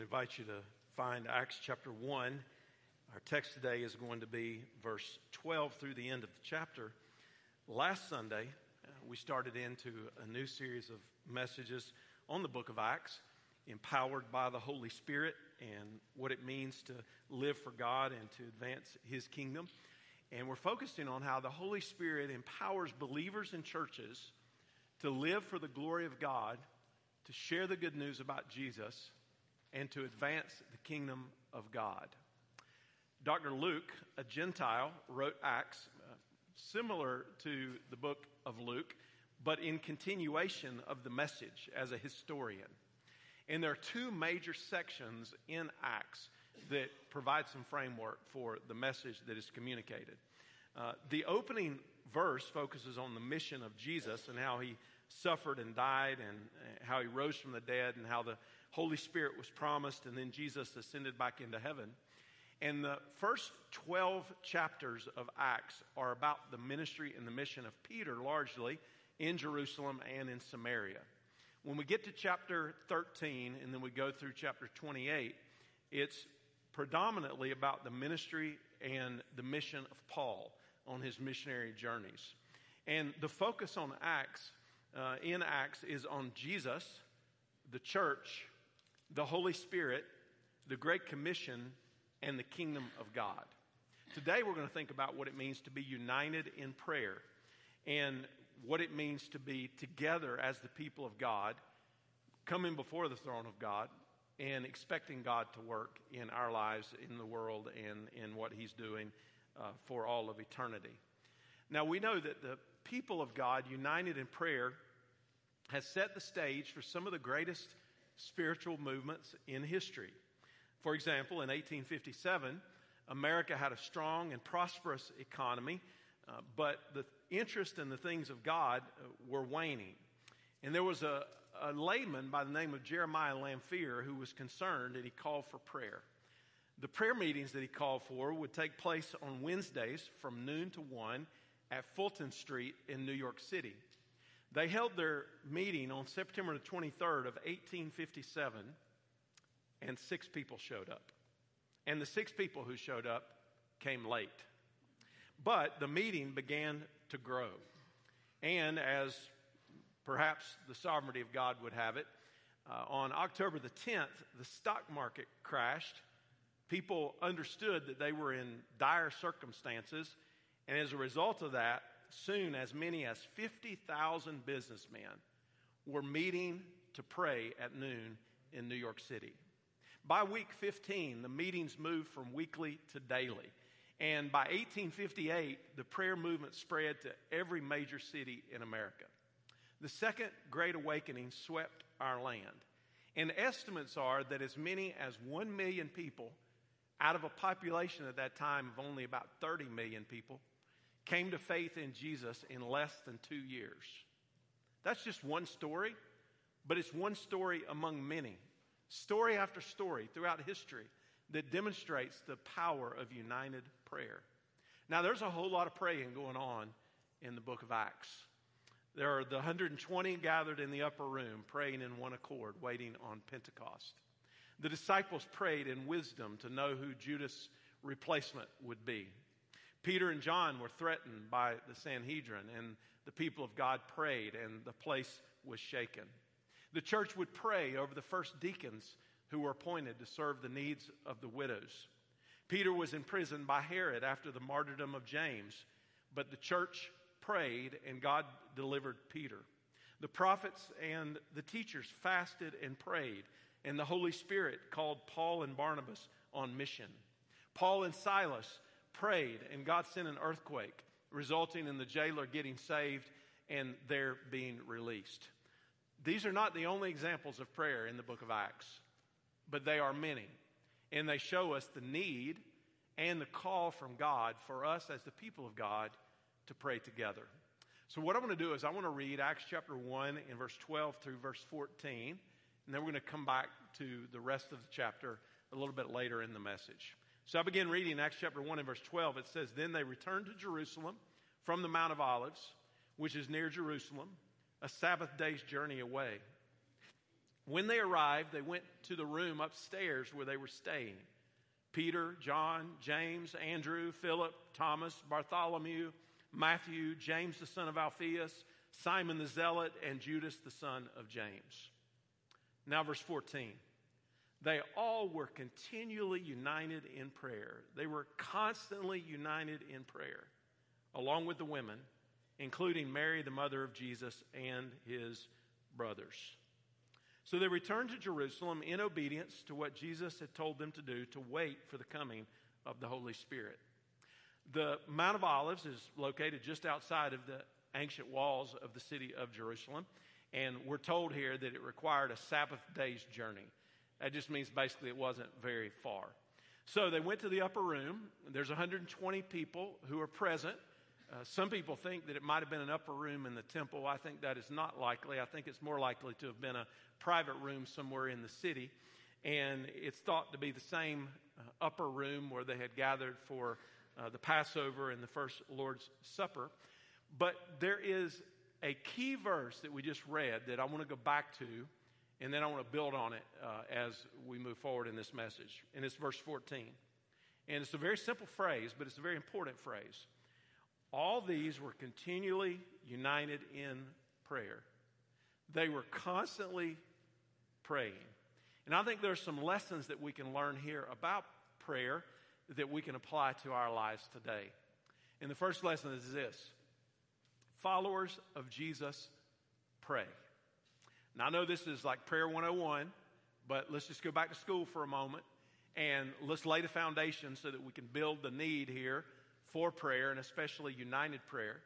Invite you to find Acts chapter 1. Our text today is going to be verse 12 through the end of the chapter. Last Sunday, uh, we started into a new series of messages on the book of Acts, empowered by the Holy Spirit and what it means to live for God and to advance His kingdom. And we're focusing on how the Holy Spirit empowers believers and churches to live for the glory of God, to share the good news about Jesus, and to advance the kingdom of God. Dr. Luke, a Gentile, wrote Acts, uh, similar to the book of Luke, but in continuation of the message as a historian. And there are two major sections in Acts that provide some framework for the message that is communicated. Uh, the opening verse focuses on the mission of Jesus and how he suffered and died and how he rose from the dead and how the Holy Spirit was promised and then Jesus ascended back into heaven. And the first 12 chapters of Acts are about the ministry and the mission of Peter largely in Jerusalem and in Samaria. When we get to chapter 13 and then we go through chapter 28, it's predominantly about the ministry and the mission of Paul on his missionary journeys. And the focus on Acts, uh, in Acts, is on Jesus, the church, the Holy Spirit, the Great Commission, and the kingdom of God. Today, we're going to think about what it means to be united in prayer and what it means to be together as the people of God, coming before the throne of God, and expecting God to work in our lives, in the world, and in what He's doing uh, for all of eternity. Now, we know that the people of God, united in prayer, has set the stage for some of the greatest spiritual movements in history. For example, in 1857, America had a strong and prosperous economy, uh, but the interest in the things of God uh, were waning. And there was a, a layman by the name of Jeremiah Lanphier who was concerned and he called for prayer. The prayer meetings that he called for would take place on Wednesdays from noon to 1 at Fulton Street in New York City. They held their meeting on September the 23rd of 1857, and six people showed up. And the six people who showed up came late. But the meeting began to grow. And as perhaps the sovereignty of God would have it, uh, on October the 10th, the stock market crashed. People understood that they were in dire circumstances. And as a result of that, soon as many as 50,000 businessmen were meeting to pray at noon in New York City. By week 15, the meetings moved from weekly to daily. And by 1858, the prayer movement spread to every major city in America. The Second Great Awakening swept our land. And estimates are that as many as 1 million people, out of a population at that time of only about 30 million people, came to faith in Jesus in less than two years. That's just one story, but it's one story among many. Story after story throughout history that demonstrates the power of united prayer. Now, there's a whole lot of praying going on in the book of Acts. There are the 120 gathered in the upper room praying in one accord, waiting on Pentecost. The disciples prayed in wisdom to know who Judas' replacement would be. Peter and John were threatened by the Sanhedrin, and the people of God prayed, and the place was shaken. The church would pray over the first deacons who were appointed to serve the needs of the widows. Peter was imprisoned by Herod after the martyrdom of James, but the church prayed and God delivered Peter. The prophets and the teachers fasted and prayed, and the Holy Spirit called Paul and Barnabas on mission. Paul and Silas prayed, and God sent an earthquake, resulting in the jailer getting saved and their being released. These are not the only examples of prayer in the book of Acts, but they are many. And they show us the need and the call from God for us as the people of God to pray together. So, what I want to do is, I want to read Acts chapter 1 in verse 12 through verse 14, and then we're going to come back to the rest of the chapter a little bit later in the message. So I begin reading Acts chapter 1 and verse 12. It says, Then they returned to Jerusalem from the Mount of Olives, which is near Jerusalem, a Sabbath day's journey away. When they arrived, they went to the room upstairs where they were staying. Peter, John, James, Andrew, Philip, Thomas, Bartholomew, Matthew, James the son of Alphaeus, Simon the Zealot, and Judas the son of James. Now, verse 14. They all were continually united in prayer. They were constantly united in prayer, along with the women, including Mary, the mother of Jesus, and his brothers. So they returned to Jerusalem in obedience to what Jesus had told them to do to wait for the coming of the Holy Spirit. The Mount of Olives is located just outside of the ancient walls of the city of Jerusalem, and we're told here that it required a Sabbath day's journey. That just means basically it wasn't very far. So they went to the upper room. There's 120 people who are present. Uh, some people think that it might have been an upper room in the temple. I think that is not likely. I think it's more likely to have been a private room somewhere in the city. And it's thought to be the same uh, upper room where they had gathered for uh, the Passover and the first Lord's Supper. But there is a key verse that we just read that I want to go back to and then I want to build on it uh, as we move forward in this message. And it's verse 14. And it's a very simple phrase, but it's a very important phrase. All these were continually united in prayer. They were constantly praying. And I think there are some lessons that we can learn here about prayer that we can apply to our lives today. And the first lesson is this followers of Jesus pray. Now, I know this is like Prayer 101, but let's just go back to school for a moment and let's lay the foundation so that we can build the need here for prayer and especially united prayer.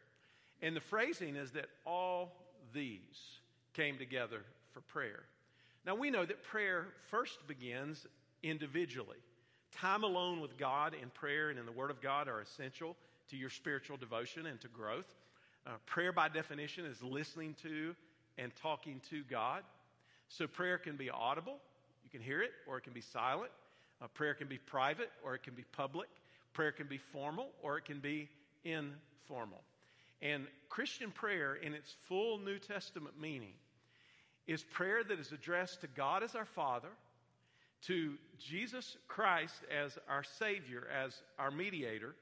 And the phrasing is that all these came together for prayer. Now, we know that prayer first begins individually. Time alone with God in prayer and in the Word of God are essential to your spiritual devotion and to growth. Uh, prayer, by definition, is listening to and talking to God. So prayer can be audible, you can hear it, or it can be silent. Uh, prayer can be private, or it can be public. Prayer can be formal, or it can be informal. And Christian prayer, in its full New Testament meaning, is prayer that is addressed to God as our Father, to Jesus Christ as our Savior, as our mediator,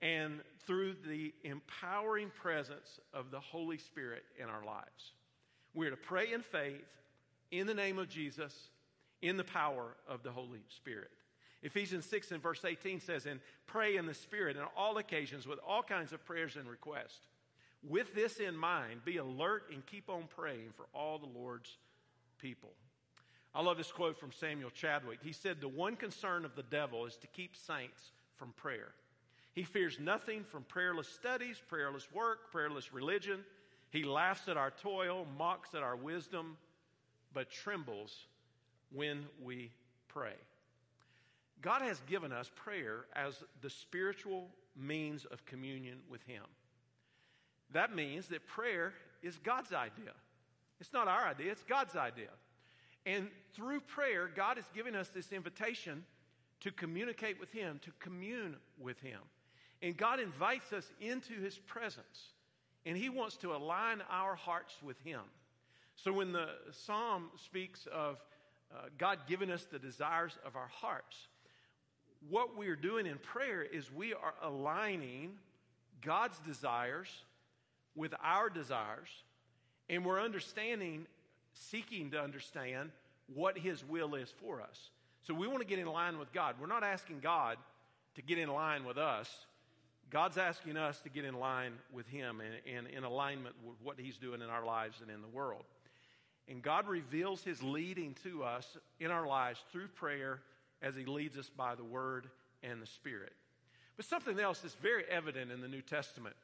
and through the empowering presence of the Holy Spirit in our lives. We're to pray in faith in the name of Jesus in the power of the Holy Spirit. Ephesians 6 and verse 18 says, And pray in the Spirit on all occasions with all kinds of prayers and requests. With this in mind, be alert and keep on praying for all the Lord's people. I love this quote from Samuel Chadwick. He said, The one concern of the devil is to keep saints from prayer. He fears nothing from prayerless studies, prayerless work, prayerless religion. He laughs at our toil, mocks at our wisdom, but trembles when we pray. God has given us prayer as the spiritual means of communion with Him. That means that prayer is God's idea. It's not our idea, it's God's idea. And through prayer, God is giving us this invitation to communicate with Him, to commune with Him. And God invites us into His presence and He wants to align our hearts with Him. So when the psalm speaks of uh, God giving us the desires of our hearts, what we are doing in prayer is we are aligning God's desires with our desires, and we're understanding, seeking to understand what His will is for us. So we want to get in line with God. We're not asking God to get in line with us. God's asking us to get in line with Him and, and in alignment with what He's doing in our lives and in the world. And God reveals His leading to us in our lives through prayer as He leads us by the Word and the Spirit. But something else that's very evident in the New Testament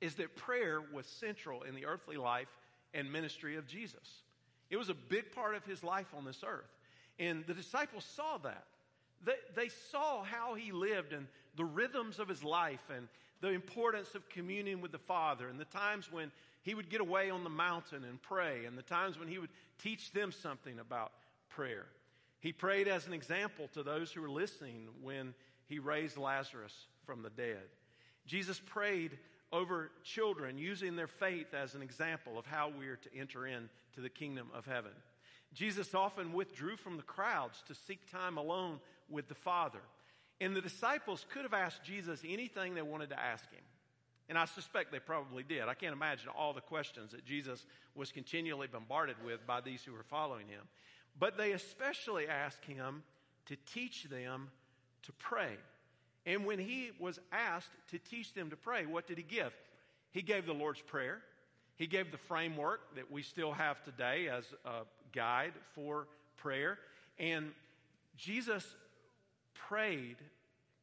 is that prayer was central in the earthly life and ministry of Jesus. It was a big part of His life on this earth. And the disciples saw that. They, they saw how he lived and the rhythms of his life and the importance of communion with the Father and the times when he would get away on the mountain and pray and the times when he would teach them something about prayer. He prayed as an example to those who were listening when he raised Lazarus from the dead. Jesus prayed over children using their faith as an example of how we are to enter into the kingdom of heaven. Jesus often withdrew from the crowds to seek time alone with the Father. And the disciples could have asked Jesus anything they wanted to ask him. And I suspect they probably did. I can't imagine all the questions that Jesus was continually bombarded with by these who were following him. But they especially asked him to teach them to pray. And when he was asked to teach them to pray, what did he give? He gave the Lord's Prayer. He gave the framework that we still have today as a guide for prayer. And Jesus prayed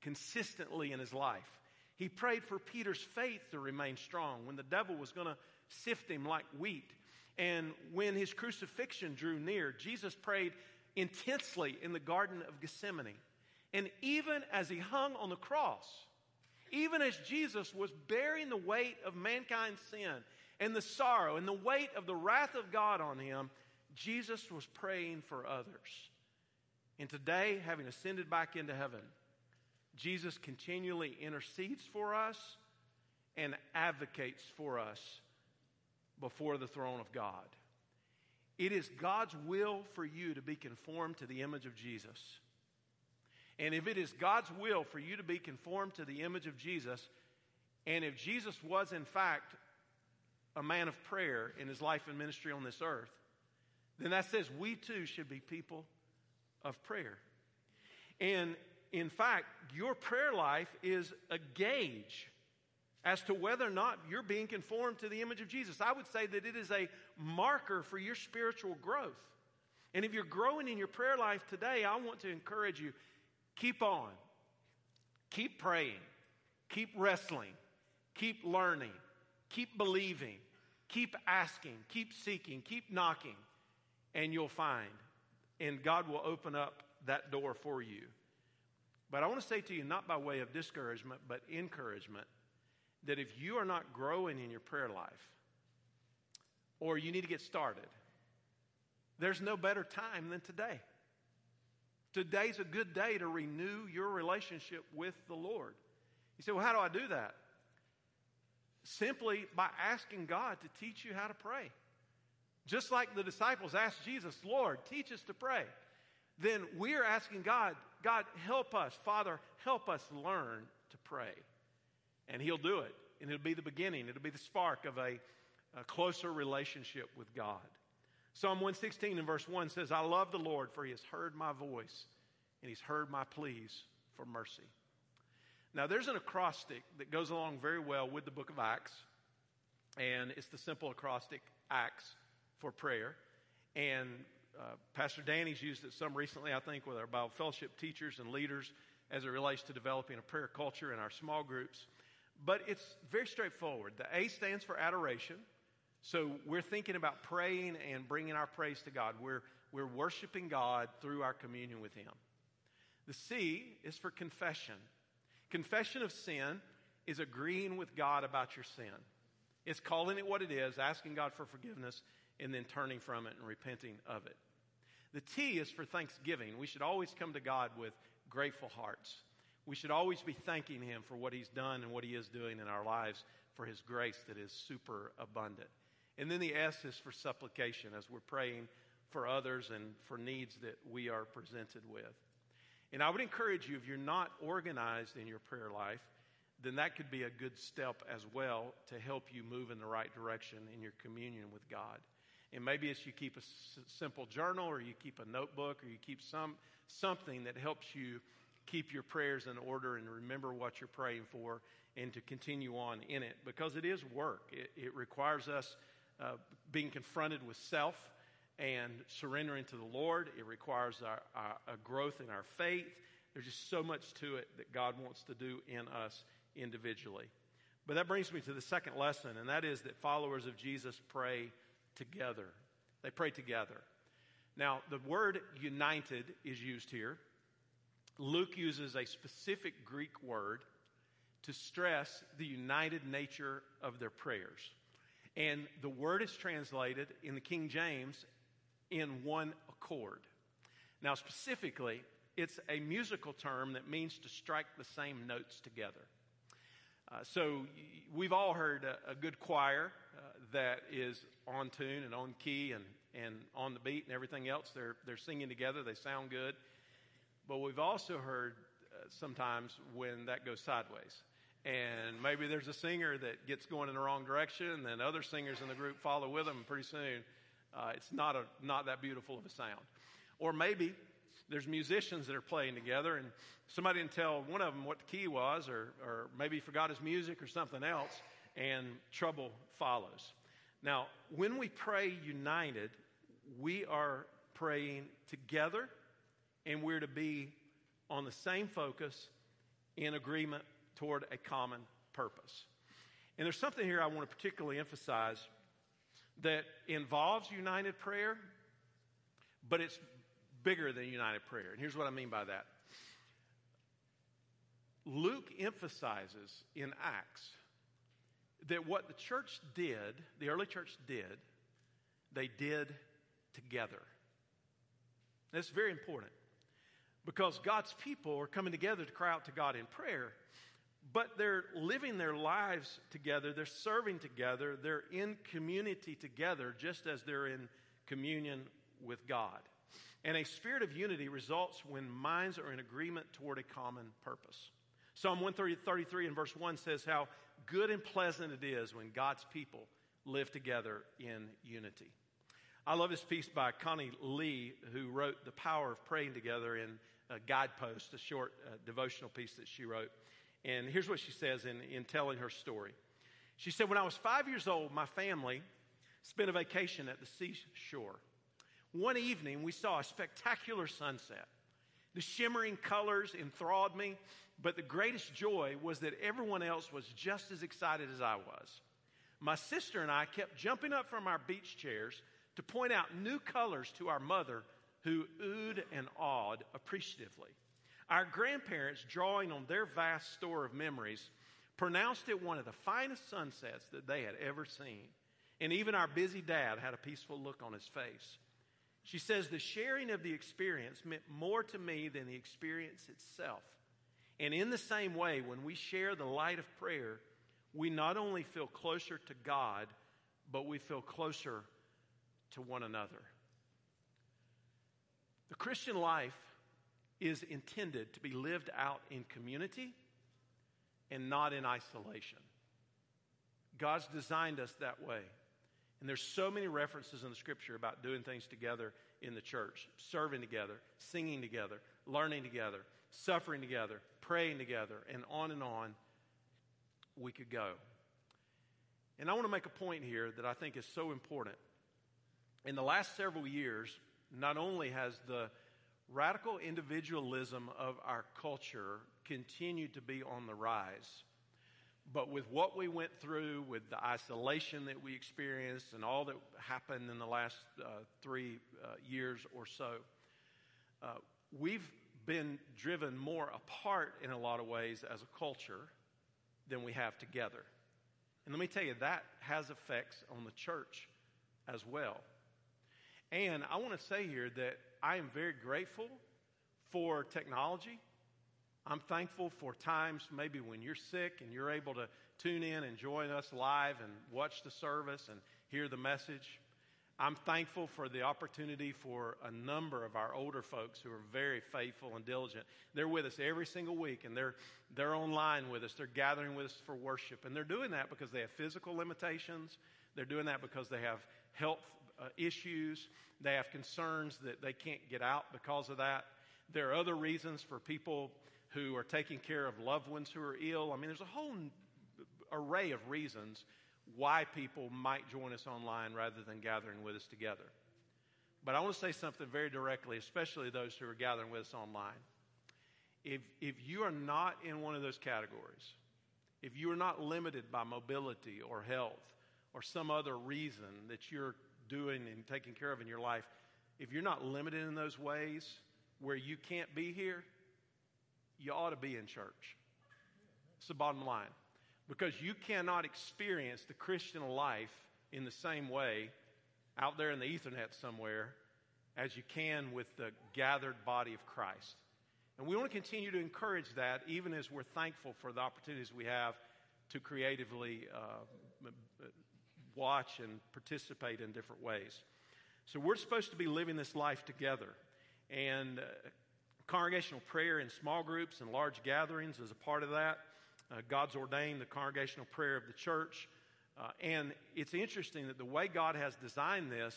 consistently in his life. He prayed for Peter's faith to remain strong when the devil was going to sift him like wheat. And when his crucifixion drew near, Jesus prayed intensely in the Garden of Gethsemane. And even as he hung on the cross, even as Jesus was bearing the weight of mankind's sin and the sorrow and the weight of the wrath of God on him, Jesus was praying for others. And today, having ascended back into heaven, Jesus continually intercedes for us and advocates for us before the throne of God. It is God's will for you to be conformed to the image of Jesus. And if it is God's will for you to be conformed to the image of Jesus, and if Jesus was in fact a man of prayer in his life and ministry on this earth, then that says we too should be people of prayer. And in fact, your prayer life is a gauge as to whether or not you're being conformed to the image of Jesus. I would say that it is a marker for your spiritual growth. And if you're growing in your prayer life today, I want to encourage you keep on, keep praying, keep wrestling, keep learning, keep believing, keep asking, keep seeking, keep knocking, and you'll find. And God will open up that door for you. But I want to say to you, not by way of discouragement, but encouragement, that if you are not growing in your prayer life, or you need to get started, there's no better time than today. Today's a good day to renew your relationship with the Lord. You say, well, how do I do that? Simply by asking God to teach you how to pray. Just like the disciples asked Jesus, Lord, teach us to pray. Then we're asking God, God, help us. Father, help us learn to pray. And He'll do it. And it'll be the beginning, it'll be the spark of a, a closer relationship with God. Psalm 116 and verse 1 says, I love the Lord, for He has heard my voice and He's heard my pleas for mercy. Now, there's an acrostic that goes along very well with the book of Acts, and it's the simple acrostic Acts for prayer. And uh, Pastor Danny's used it some recently, I think, with our Bible fellowship teachers and leaders as it relates to developing a prayer culture in our small groups. But it's very straightforward. The A stands for adoration. So we're thinking about praying and bringing our praise to God. We're, we're worshiping God through our communion with Him. The C is for confession. Confession of sin is agreeing with God about your sin. It's calling it what it is, asking God for forgiveness, and then turning from it and repenting of it. The T is for thanksgiving. We should always come to God with grateful hearts. We should always be thanking Him for what He's done and what He is doing in our lives, for His grace that is super abundant. And then the S is for supplication as we're praying for others and for needs that we are presented with. And I would encourage you, if you're not organized in your prayer life, then that could be a good step as well to help you move in the right direction in your communion with God. And maybe it's you keep a s- simple journal or you keep a notebook or you keep some, something that helps you keep your prayers in order and remember what you're praying for and to continue on in it because it is work. It, it requires us uh, being confronted with self and surrendering to the Lord. It requires our, our, a growth in our faith. There's just so much to it that God wants to do in us individually. But that brings me to the second lesson, and that is that followers of Jesus pray together. They pray together. Now, the word united is used here. Luke uses a specific Greek word to stress the united nature of their prayers. And the word is translated in the King James in one accord. Now, specifically, it's a musical term that means to strike the same notes together. Uh, so we've all heard a, a good choir. Uh, that is on tune and on key and, and on the beat and everything else. They're, they're singing together, they sound good. But we've also heard uh, sometimes when that goes sideways. And maybe there's a singer that gets going in the wrong direction, and then other singers in the group follow with them, pretty soon uh, it's not, a, not that beautiful of a sound. Or maybe there's musicians that are playing together, and somebody didn't tell one of them what the key was, or, or maybe forgot his music or something else, and trouble follows. Now, when we pray united, we are praying together, and we're to be on the same focus in agreement toward a common purpose. And there's something here I want to particularly emphasize that involves united prayer, but it's bigger than united prayer. And here's what I mean by that Luke emphasizes in Acts that what the church did, the early church did, they did together. That's very important because God's people are coming together to cry out to God in prayer, but they're living their lives together, they're serving together, they're in community together, just as they're in communion with God. And a spirit of unity results when minds are in agreement toward a common purpose. Psalm 133 and verse 1 says how good and pleasant it is when God's people live together in unity. I love this piece by Connie Lee, who wrote The Power of Praying Together in a guidepost, a short uh, devotional piece that she wrote. And here's what she says in, in telling her story. She said, When I was five years old, my family spent a vacation at the seashore. One evening, we saw a spectacular sunset. The shimmering colors enthralled me, but the greatest joy was that everyone else was just as excited as I was. My sister and I kept jumping up from our beach chairs to point out new colors to our mother, who oohed and awed appreciatively. Our grandparents, drawing on their vast store of memories, pronounced it one of the finest sunsets that they had ever seen. And even our busy dad had a peaceful look on his face. She says, The sharing of the experience meant more to me than the experience itself. And in the same way, when we share the light of prayer, we not only feel closer to God, but we feel closer to one another. The Christian life is intended to be lived out in community and not in isolation. God's designed us that way. And there's so many references in the scripture about doing things together in the church, serving together, singing together, learning together, suffering together, praying together, and on and on we could go. And I want to make a point here that I think is so important. In the last several years, not only has the radical individualism of our culture continued to be on the rise, but with what we went through, with the isolation that we experienced, and all that happened in the last uh, three uh, years or so, uh, we've been driven more apart in a lot of ways as a culture than we have together. And let me tell you, that has effects on the church as well. And I want to say here that I am very grateful for technology I'm thankful for times maybe when you're sick and you're able to tune in and join us live and watch the service and hear the message. I'm thankful for the opportunity for a number of our older folks who are very faithful and diligent. They're with us every single week and they're, they're online with us. They're gathering with us for worship. And they're doing that because they have physical limitations. They're doing that because they have health uh, issues. They have concerns that they can't get out because of that. There are other reasons for people who are taking care of loved ones who are ill. I mean, there's a whole array of reasons why people might join us online rather than gathering with us together. But I want to say something very directly, especially those who are gathering with us online. If, if you are not in one of those categories, if you are not limited by mobility or health or some other reason that you're doing and taking care of in your life, if you're not limited in those ways where you can't be here, you ought to be in church. It's the bottom line. Because you cannot experience the Christian life in the same way out there in the Ethernet somewhere as you can with the gathered body of Christ. And we want to continue to encourage that even as we're thankful for the opportunities we have to creatively uh, watch and participate in different ways. So we're supposed to be living this life together. And uh, congregational prayer in small groups and large gatherings is a part of that. Uh, God's ordained the congregational prayer of the church. Uh, and it's interesting that the way God has designed this,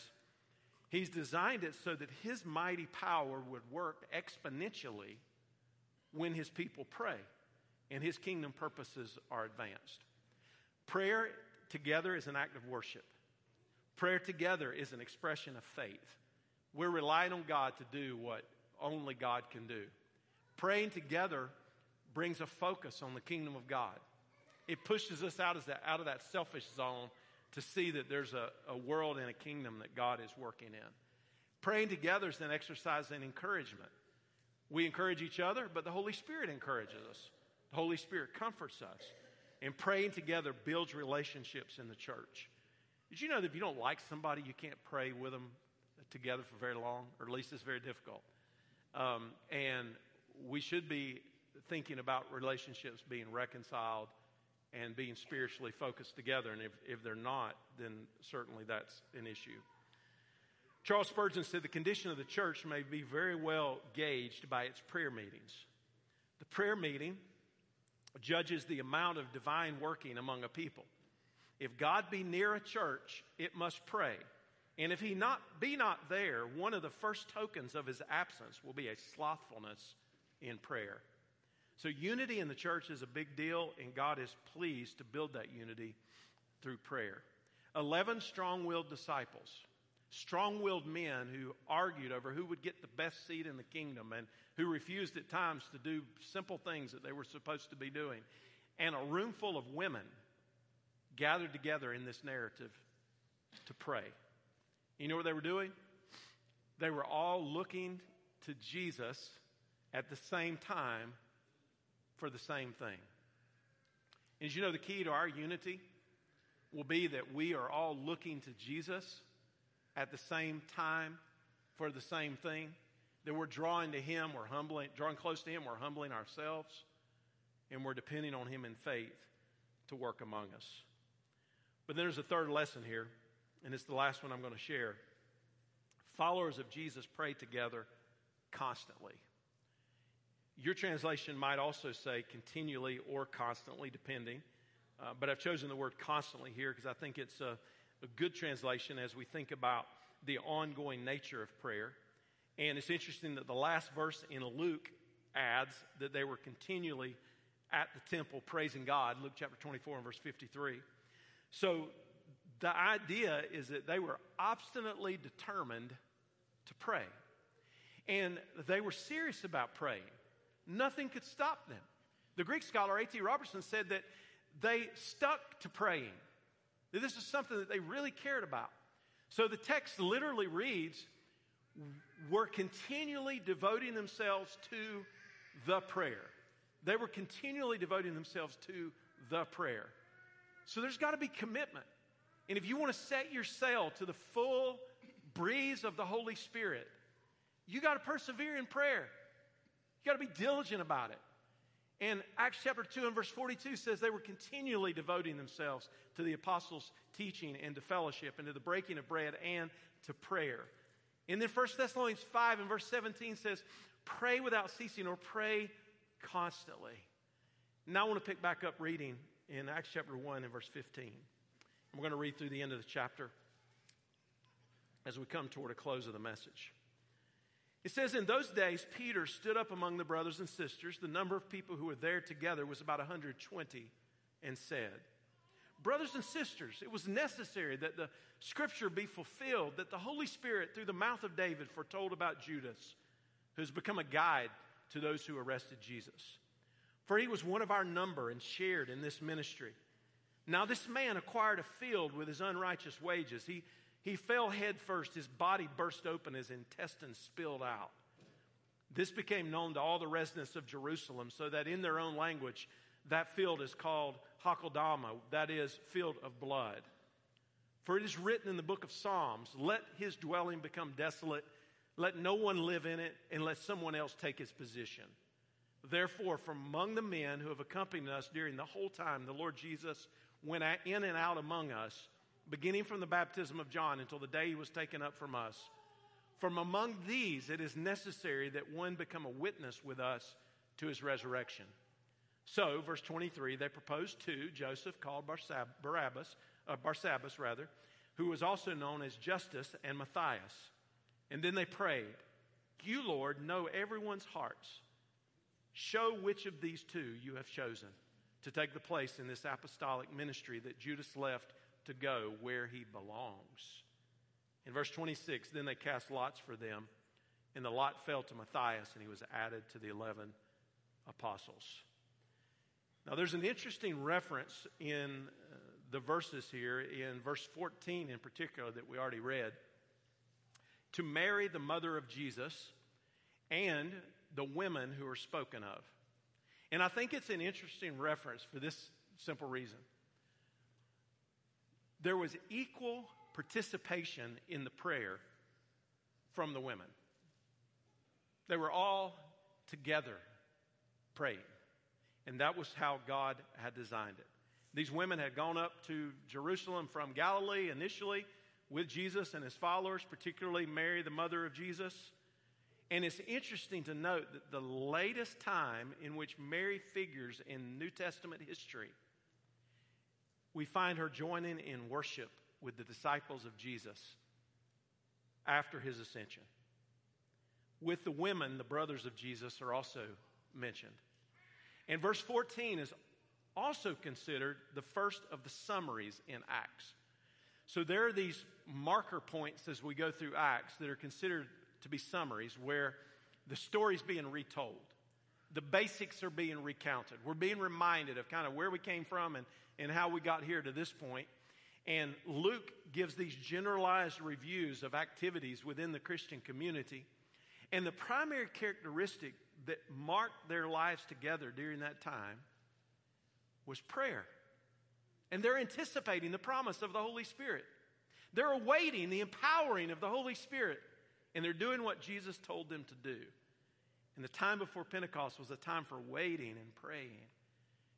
He's designed it so that His mighty power would work exponentially when His people pray and His kingdom purposes are advanced. Prayer together is an act of worship. Prayer together is an expression of faith. We're relying on God to do what only God can do. Praying together brings a focus on the kingdom of God. It pushes us out of that, out of that selfish zone to see that there's a, a world and a kingdom that God is working in. Praying together is an exercise in encouragement. We encourage each other, but the Holy Spirit encourages us. The Holy Spirit comforts us. And praying together builds relationships in the church. Did you know that if you don't like somebody, you can't pray with them together for very long, or at least it's very difficult? Um, and we should be thinking about relationships being reconciled and being spiritually focused together. And if, if they're not, then certainly that's an issue. Charles Spurgeon said the condition of the church may be very well gauged by its prayer meetings. The prayer meeting judges the amount of divine working among a people. If God be near a church, it must pray. And if he not be not there, one of the first tokens of his absence will be a slothfulness in prayer. So unity in the church is a big deal, and God is pleased to build that unity through prayer. Eleven strong-willed disciples, strong-willed men who argued over who would get the best seat in the kingdom and who refused at times to do simple things that they were supposed to be doing. And a room full of women gathered together in this narrative to pray. You know what they were doing? They were all looking to Jesus at the same time for the same thing. And as you know, the key to our unity will be that we are all looking to Jesus at the same time for the same thing that we're drawing to Him, we're humbling, drawing close to Him, we're humbling ourselves, and we're depending on Him in faith to work among us. But then there's a third lesson here, and it's the last one I'm going to share. Followers of Jesus pray together constantly. Your translation might also say continually or constantly, depending. Uh, but I've chosen the word constantly here because I think it's a, a good translation as we think about the ongoing nature of prayer. And it's interesting that the last verse in Luke adds that they were continually at the temple praising God, Luke chapter 24 and verse 53. So the idea is that they were obstinately determined to pray. And they were serious about praying. Nothing could stop them. The Greek scholar A.T. Robertson said that they stuck to praying, that this is something that they really cared about. So the text literally reads, were continually devoting themselves to the prayer. They were continually devoting themselves to the prayer. So there's got to be commitment. And if you want to set your sail to the full breeze of the Holy Spirit, you got to persevere in prayer. You got to be diligent about it. And Acts chapter 2 and verse 42 says they were continually devoting themselves to the apostles' teaching and to fellowship and to the breaking of bread and to prayer. And then 1 Thessalonians 5 and verse 17 says, Pray without ceasing or pray constantly. Now I want to pick back up reading in Acts chapter 1 and verse 15. We're going to read through the end of the chapter as we come toward a close of the message. It says, In those days, Peter stood up among the brothers and sisters. The number of people who were there together was about 120, and said, Brothers and sisters, it was necessary that the scripture be fulfilled, that the Holy Spirit, through the mouth of David, foretold about Judas, who's become a guide to those who arrested Jesus. For he was one of our number and shared in this ministry. Now, this man acquired a field with his unrighteous wages. He, he fell head first. His body burst open, his intestines spilled out. This became known to all the residents of Jerusalem, so that in their own language, that field is called Hakeldama, that is, field of blood. For it is written in the book of Psalms, let his dwelling become desolate, let no one live in it, and let someone else take his position. Therefore, from among the men who have accompanied us during the whole time the Lord Jesus went in and out among us, beginning from the baptism of John until the day he was taken up from us. From among these, it is necessary that one become a witness with us to his resurrection. So, verse 23, they proposed two, Joseph called Barsab- Barabbas, uh, Barsabbas rather, who was also known as Justus and Matthias. And then they prayed, You, Lord, know everyone's hearts. Show which of these two you have chosen to take the place in this apostolic ministry that Judas left to go where he belongs. In verse 26, then they cast lots for them, and the lot fell to Matthias, and he was added to the 11 apostles. Now, there's an interesting reference in uh, the verses here, in verse 14 in particular, that we already read, to Mary, the mother of Jesus, and the women who are spoken of. And I think it's an interesting reference for this simple reason. There was equal participation in the prayer from the women. They were all together praying. And that was how God had designed it. These women had gone up to Jerusalem from Galilee initially with Jesus and his followers, particularly Mary, the mother of Jesus. And it's interesting to note that the latest time in which Mary figures in New Testament history, we find her joining in worship with the disciples of Jesus after his ascension. With the women, the brothers of Jesus are also mentioned. And verse 14 is also considered the first of the summaries in Acts. So there are these marker points as we go through Acts that are considered to be summaries where the story's being retold. The basics are being recounted. We're being reminded of kind of where we came from and, and how we got here to this point. And Luke gives these generalized reviews of activities within the Christian community. And the primary characteristic that marked their lives together during that time was prayer. And they're anticipating the promise of the Holy Spirit. They're awaiting the empowering of the Holy Spirit and they're doing what Jesus told them to do. And the time before Pentecost was a time for waiting and praying.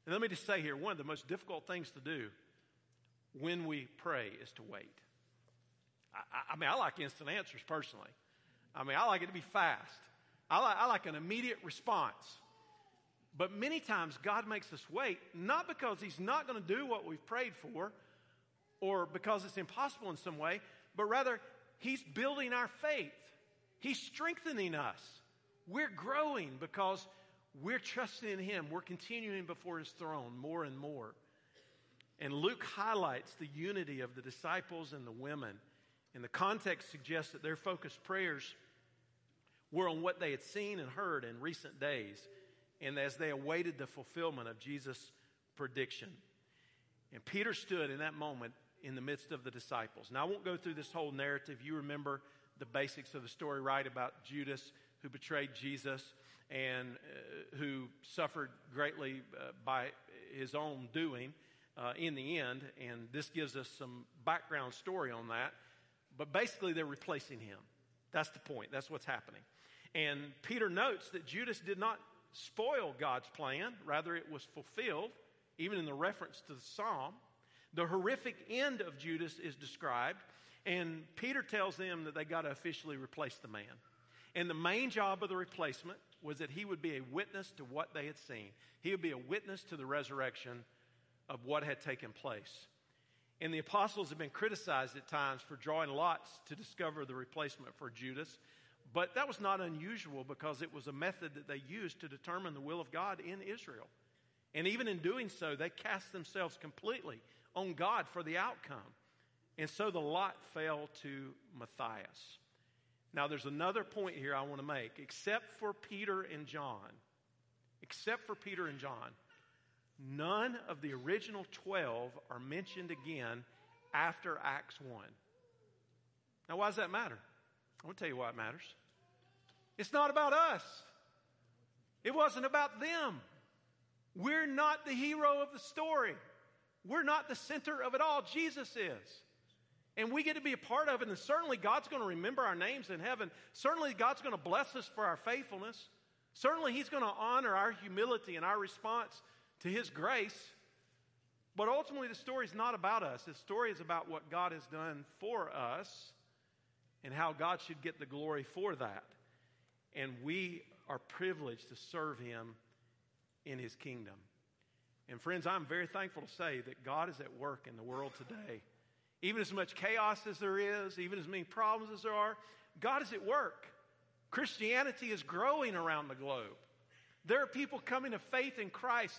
And let me just say here one of the most difficult things to do when we pray is to wait. I, I mean, I like instant answers personally. I mean, I like it to be fast, I like, I like an immediate response. But many times God makes us wait, not because He's not going to do what we've prayed for or because it's impossible in some way, but rather He's building our faith. He's strengthening us. We're growing because we're trusting in Him. We're continuing before His throne more and more. And Luke highlights the unity of the disciples and the women. And the context suggests that their focused prayers were on what they had seen and heard in recent days, and as they awaited the fulfillment of Jesus' prediction. And Peter stood in that moment in the midst of the disciples. Now, I won't go through this whole narrative. You remember the basics of the story, right? About Judas who betrayed Jesus and uh, who suffered greatly uh, by his own doing uh, in the end. And this gives us some background story on that. But basically, they're replacing him. That's the point. That's what's happening. And Peter notes that Judas did not spoil God's plan, rather, it was fulfilled, even in the reference to the psalm. The horrific end of Judas is described, and Peter tells them that they got to officially replace the man. And the main job of the replacement was that he would be a witness to what they had seen. He would be a witness to the resurrection of what had taken place. And the apostles have been criticized at times for drawing lots to discover the replacement for Judas. But that was not unusual because it was a method that they used to determine the will of God in Israel. And even in doing so, they cast themselves completely on God for the outcome. And so the lot fell to Matthias. Now, there's another point here I want to make. Except for Peter and John, except for Peter and John, none of the original 12 are mentioned again after Acts 1. Now, why does that matter? I want to tell you why it matters. It's not about us, it wasn't about them. We're not the hero of the story. We're not the center of it all. Jesus is. And we get to be a part of it. And certainly God's going to remember our names in heaven. Certainly God's going to bless us for our faithfulness. Certainly He's going to honor our humility and our response to His grace. But ultimately, the story is not about us. The story is about what God has done for us and how God should get the glory for that. And we are privileged to serve Him in His kingdom. And friends, I'm very thankful to say that God is at work in the world today. Even as much chaos as there is, even as many problems as there are, God is at work. Christianity is growing around the globe. There are people coming to faith in Christ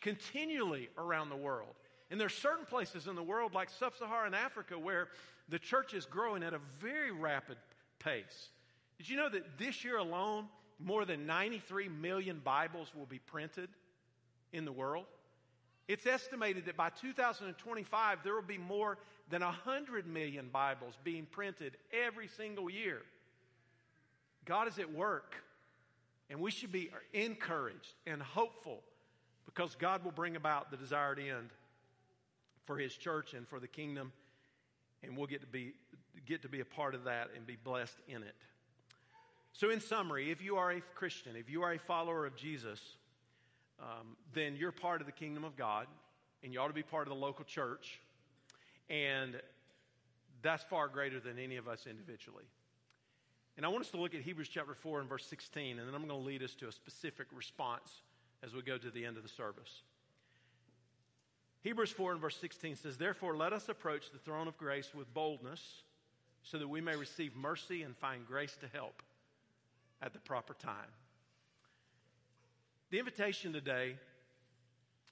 continually around the world. And there are certain places in the world, like sub Saharan Africa, where the church is growing at a very rapid pace. Did you know that this year alone, more than 93 million Bibles will be printed in the world? It's estimated that by 2025, there will be more than 100 million Bibles being printed every single year. God is at work, and we should be encouraged and hopeful because God will bring about the desired end for His church and for the kingdom, and we'll get to be, get to be a part of that and be blessed in it. So, in summary, if you are a Christian, if you are a follower of Jesus, um, then you're part of the kingdom of God, and you ought to be part of the local church, and that's far greater than any of us individually. And I want us to look at Hebrews chapter 4 and verse 16, and then I'm going to lead us to a specific response as we go to the end of the service. Hebrews 4 and verse 16 says, Therefore, let us approach the throne of grace with boldness so that we may receive mercy and find grace to help at the proper time. The invitation today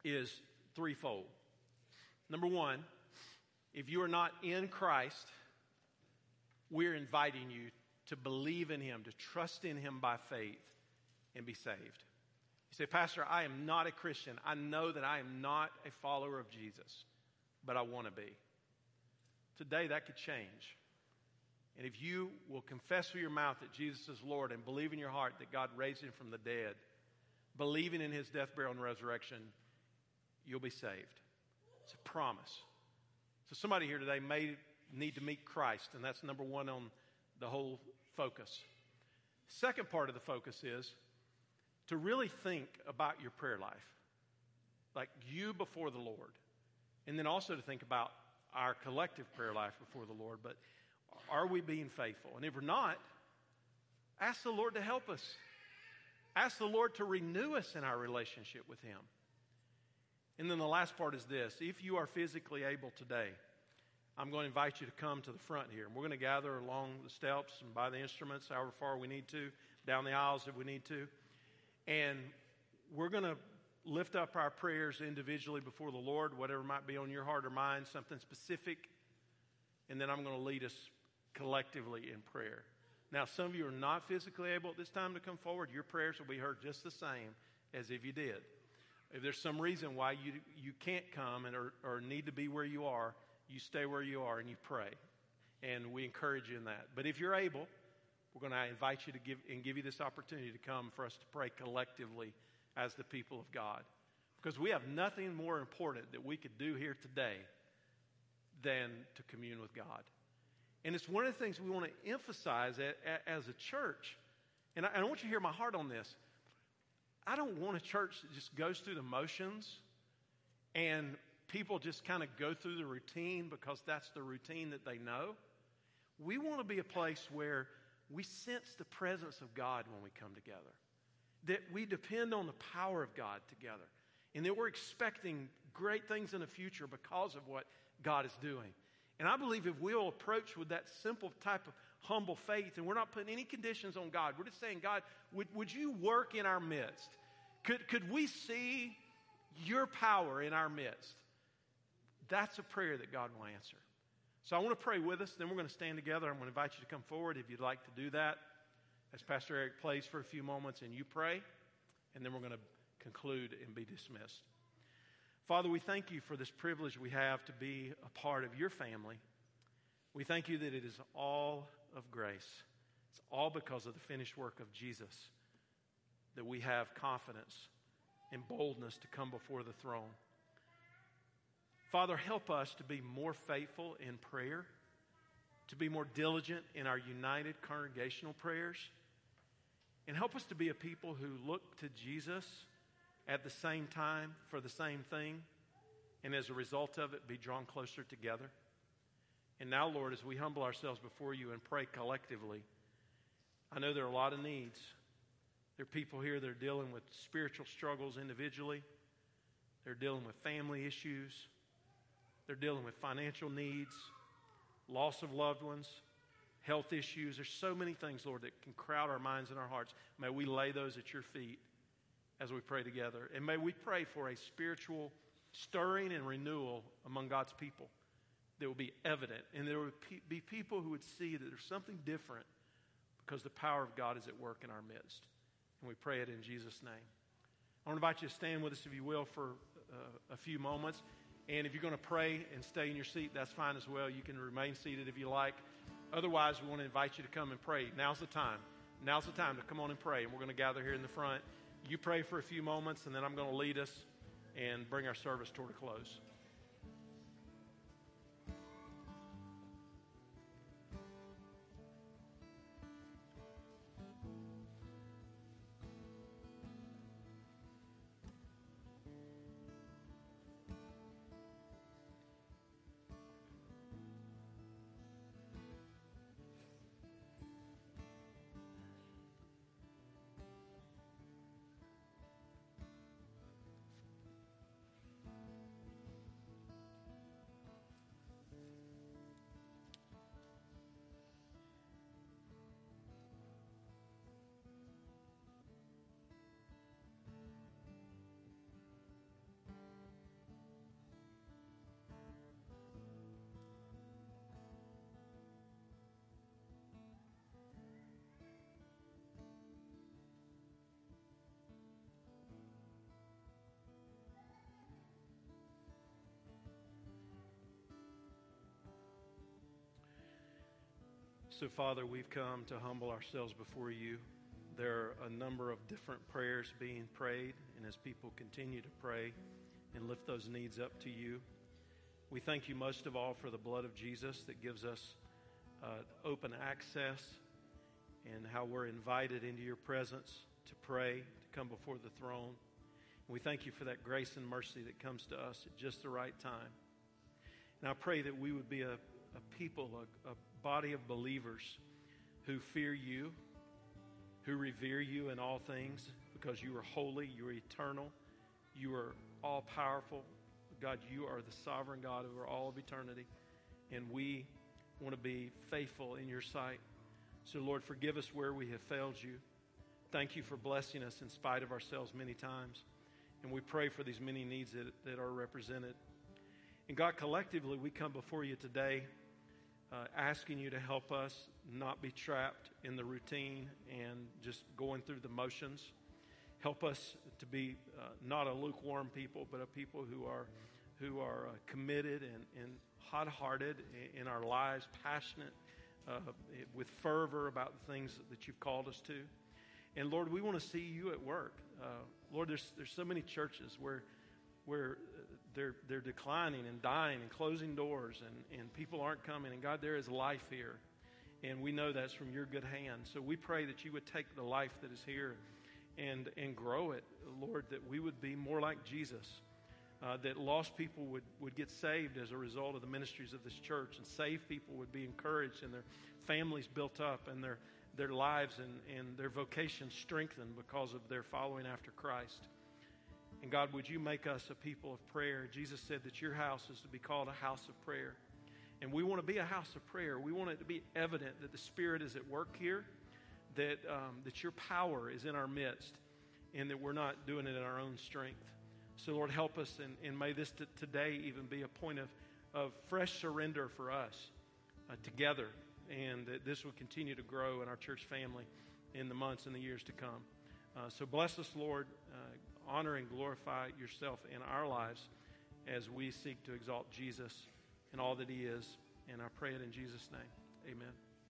is threefold. Number one, if you are not in Christ, we're inviting you to believe in Him, to trust in Him by faith, and be saved. You say, Pastor, I am not a Christian. I know that I am not a follower of Jesus, but I want to be. Today, that could change. And if you will confess with your mouth that Jesus is Lord and believe in your heart that God raised him from the dead, believing in his death, burial, and resurrection, you'll be saved. It's a promise. So, somebody here today may need to meet Christ, and that's number one on the whole focus. Second part of the focus is to really think about your prayer life, like you before the Lord, and then also to think about our collective prayer life before the Lord. But are we being faithful? And if we're not, ask the Lord to help us. Ask the Lord to renew us in our relationship with Him. And then the last part is this if you are physically able today, I'm going to invite you to come to the front here. And we're going to gather along the steps and by the instruments, however far we need to, down the aisles if we need to. And we're going to lift up our prayers individually before the Lord, whatever might be on your heart or mind, something specific. And then I'm going to lead us collectively in prayer. Now, some of you are not physically able at this time to come forward. Your prayers will be heard just the same as if you did. If there's some reason why you, you can't come and or, or need to be where you are, you stay where you are and you pray. And we encourage you in that. But if you're able, we're going to invite you to give and give you this opportunity to come for us to pray collectively as the people of God. Because we have nothing more important that we could do here today than to commune with God. And it's one of the things we want to emphasize as a church. And I, want you to hear my heart on this. I don't want a church that just goes through the motions and people just kind of go through the routine because that's the routine that they know. We want to be a place where we sense the presence of God when we come together. That we depend on the power of God together. And that we're expecting great things in the future because of what God is doing. And I believe if we'll approach with that simple type of humble faith, and we're not putting any conditions on God, we're just saying, God, would, would you work in our midst? Could, could we see your power in our midst? That's a prayer that God will answer. So I want to pray with us. Then we're going to stand together. I'm going to invite you to come forward if you'd like to do that. As Pastor Eric plays for a few moments and you pray, and then we're going to conclude and be dismissed. Father, we thank you for this privilege we have to be a part of your family. We thank you that it is all of grace. It's all because of the finished work of Jesus that we have confidence and boldness to come before the throne. Father, help us to be more faithful in prayer, to be more diligent in our united congregational prayers, and help us to be a people who look to Jesus at the same time for the same thing, and as a result of it, be drawn closer together. And now, Lord, as we humble ourselves before you and pray collectively, I know there are a lot of needs. There are people here that are dealing with spiritual struggles individually, they're dealing with family issues, they're dealing with financial needs, loss of loved ones, health issues. There's so many things, Lord, that can crowd our minds and our hearts. May we lay those at your feet as we pray together. And may we pray for a spiritual stirring and renewal among God's people that will be evident. And there will be people who would see that there's something different because the power of God is at work in our midst. And we pray it in Jesus' name. I want to invite you to stand with us, if you will, for uh, a few moments. And if you're going to pray and stay in your seat, that's fine as well. You can remain seated if you like. Otherwise, we want to invite you to come and pray. Now's the time. Now's the time to come on and pray. And we're going to gather here in the front. You pray for a few moments, and then I'm going to lead us and bring our service toward a close. So, Father, we've come to humble ourselves before you. There are a number of different prayers being prayed, and as people continue to pray and lift those needs up to you, we thank you most of all for the blood of Jesus that gives us uh, open access and how we're invited into your presence to pray, to come before the throne. And we thank you for that grace and mercy that comes to us at just the right time. And I pray that we would be a, a people, a, a body of believers who fear you, who revere you in all things because you are holy, you are eternal, you are all powerful. God, you are the sovereign God over all of eternity, and we want to be faithful in your sight. So, Lord, forgive us where we have failed you. Thank you for blessing us in spite of ourselves many times. And we pray for these many needs that, that are represented. And God, collectively, we come before you today uh, asking you to help us not be trapped in the routine and just going through the motions. Help us to be uh, not a lukewarm people, but a people who are, who are uh, committed and, and hot hearted in, in our lives, passionate uh, with fervor about the things that you've called us to. And Lord, we want to see you at work. Uh, Lord, there's, there's so many churches where, where they're, they're declining and dying and closing doors, and, and people aren't coming. And God, there is life here. And we know that's from your good hand. So we pray that you would take the life that is here and, and grow it, Lord, that we would be more like Jesus. Uh, that lost people would, would get saved as a result of the ministries of this church, and saved people would be encouraged and their families built up and their, their lives and, and their vocation strengthened because of their following after Christ. And God, would you make us a people of prayer? Jesus said that your house is to be called a house of prayer. And we want to be a house of prayer. We want it to be evident that the Spirit is at work here, that, um, that your power is in our midst, and that we're not doing it in our own strength. So, Lord, help us, and, and may this t- today even be a point of, of fresh surrender for us uh, together, and that this will continue to grow in our church family in the months and the years to come. Uh, so, bless us, Lord. Uh, honor and glorify yourself in our lives as we seek to exalt Jesus and all that he is. And I pray it in Jesus' name. Amen.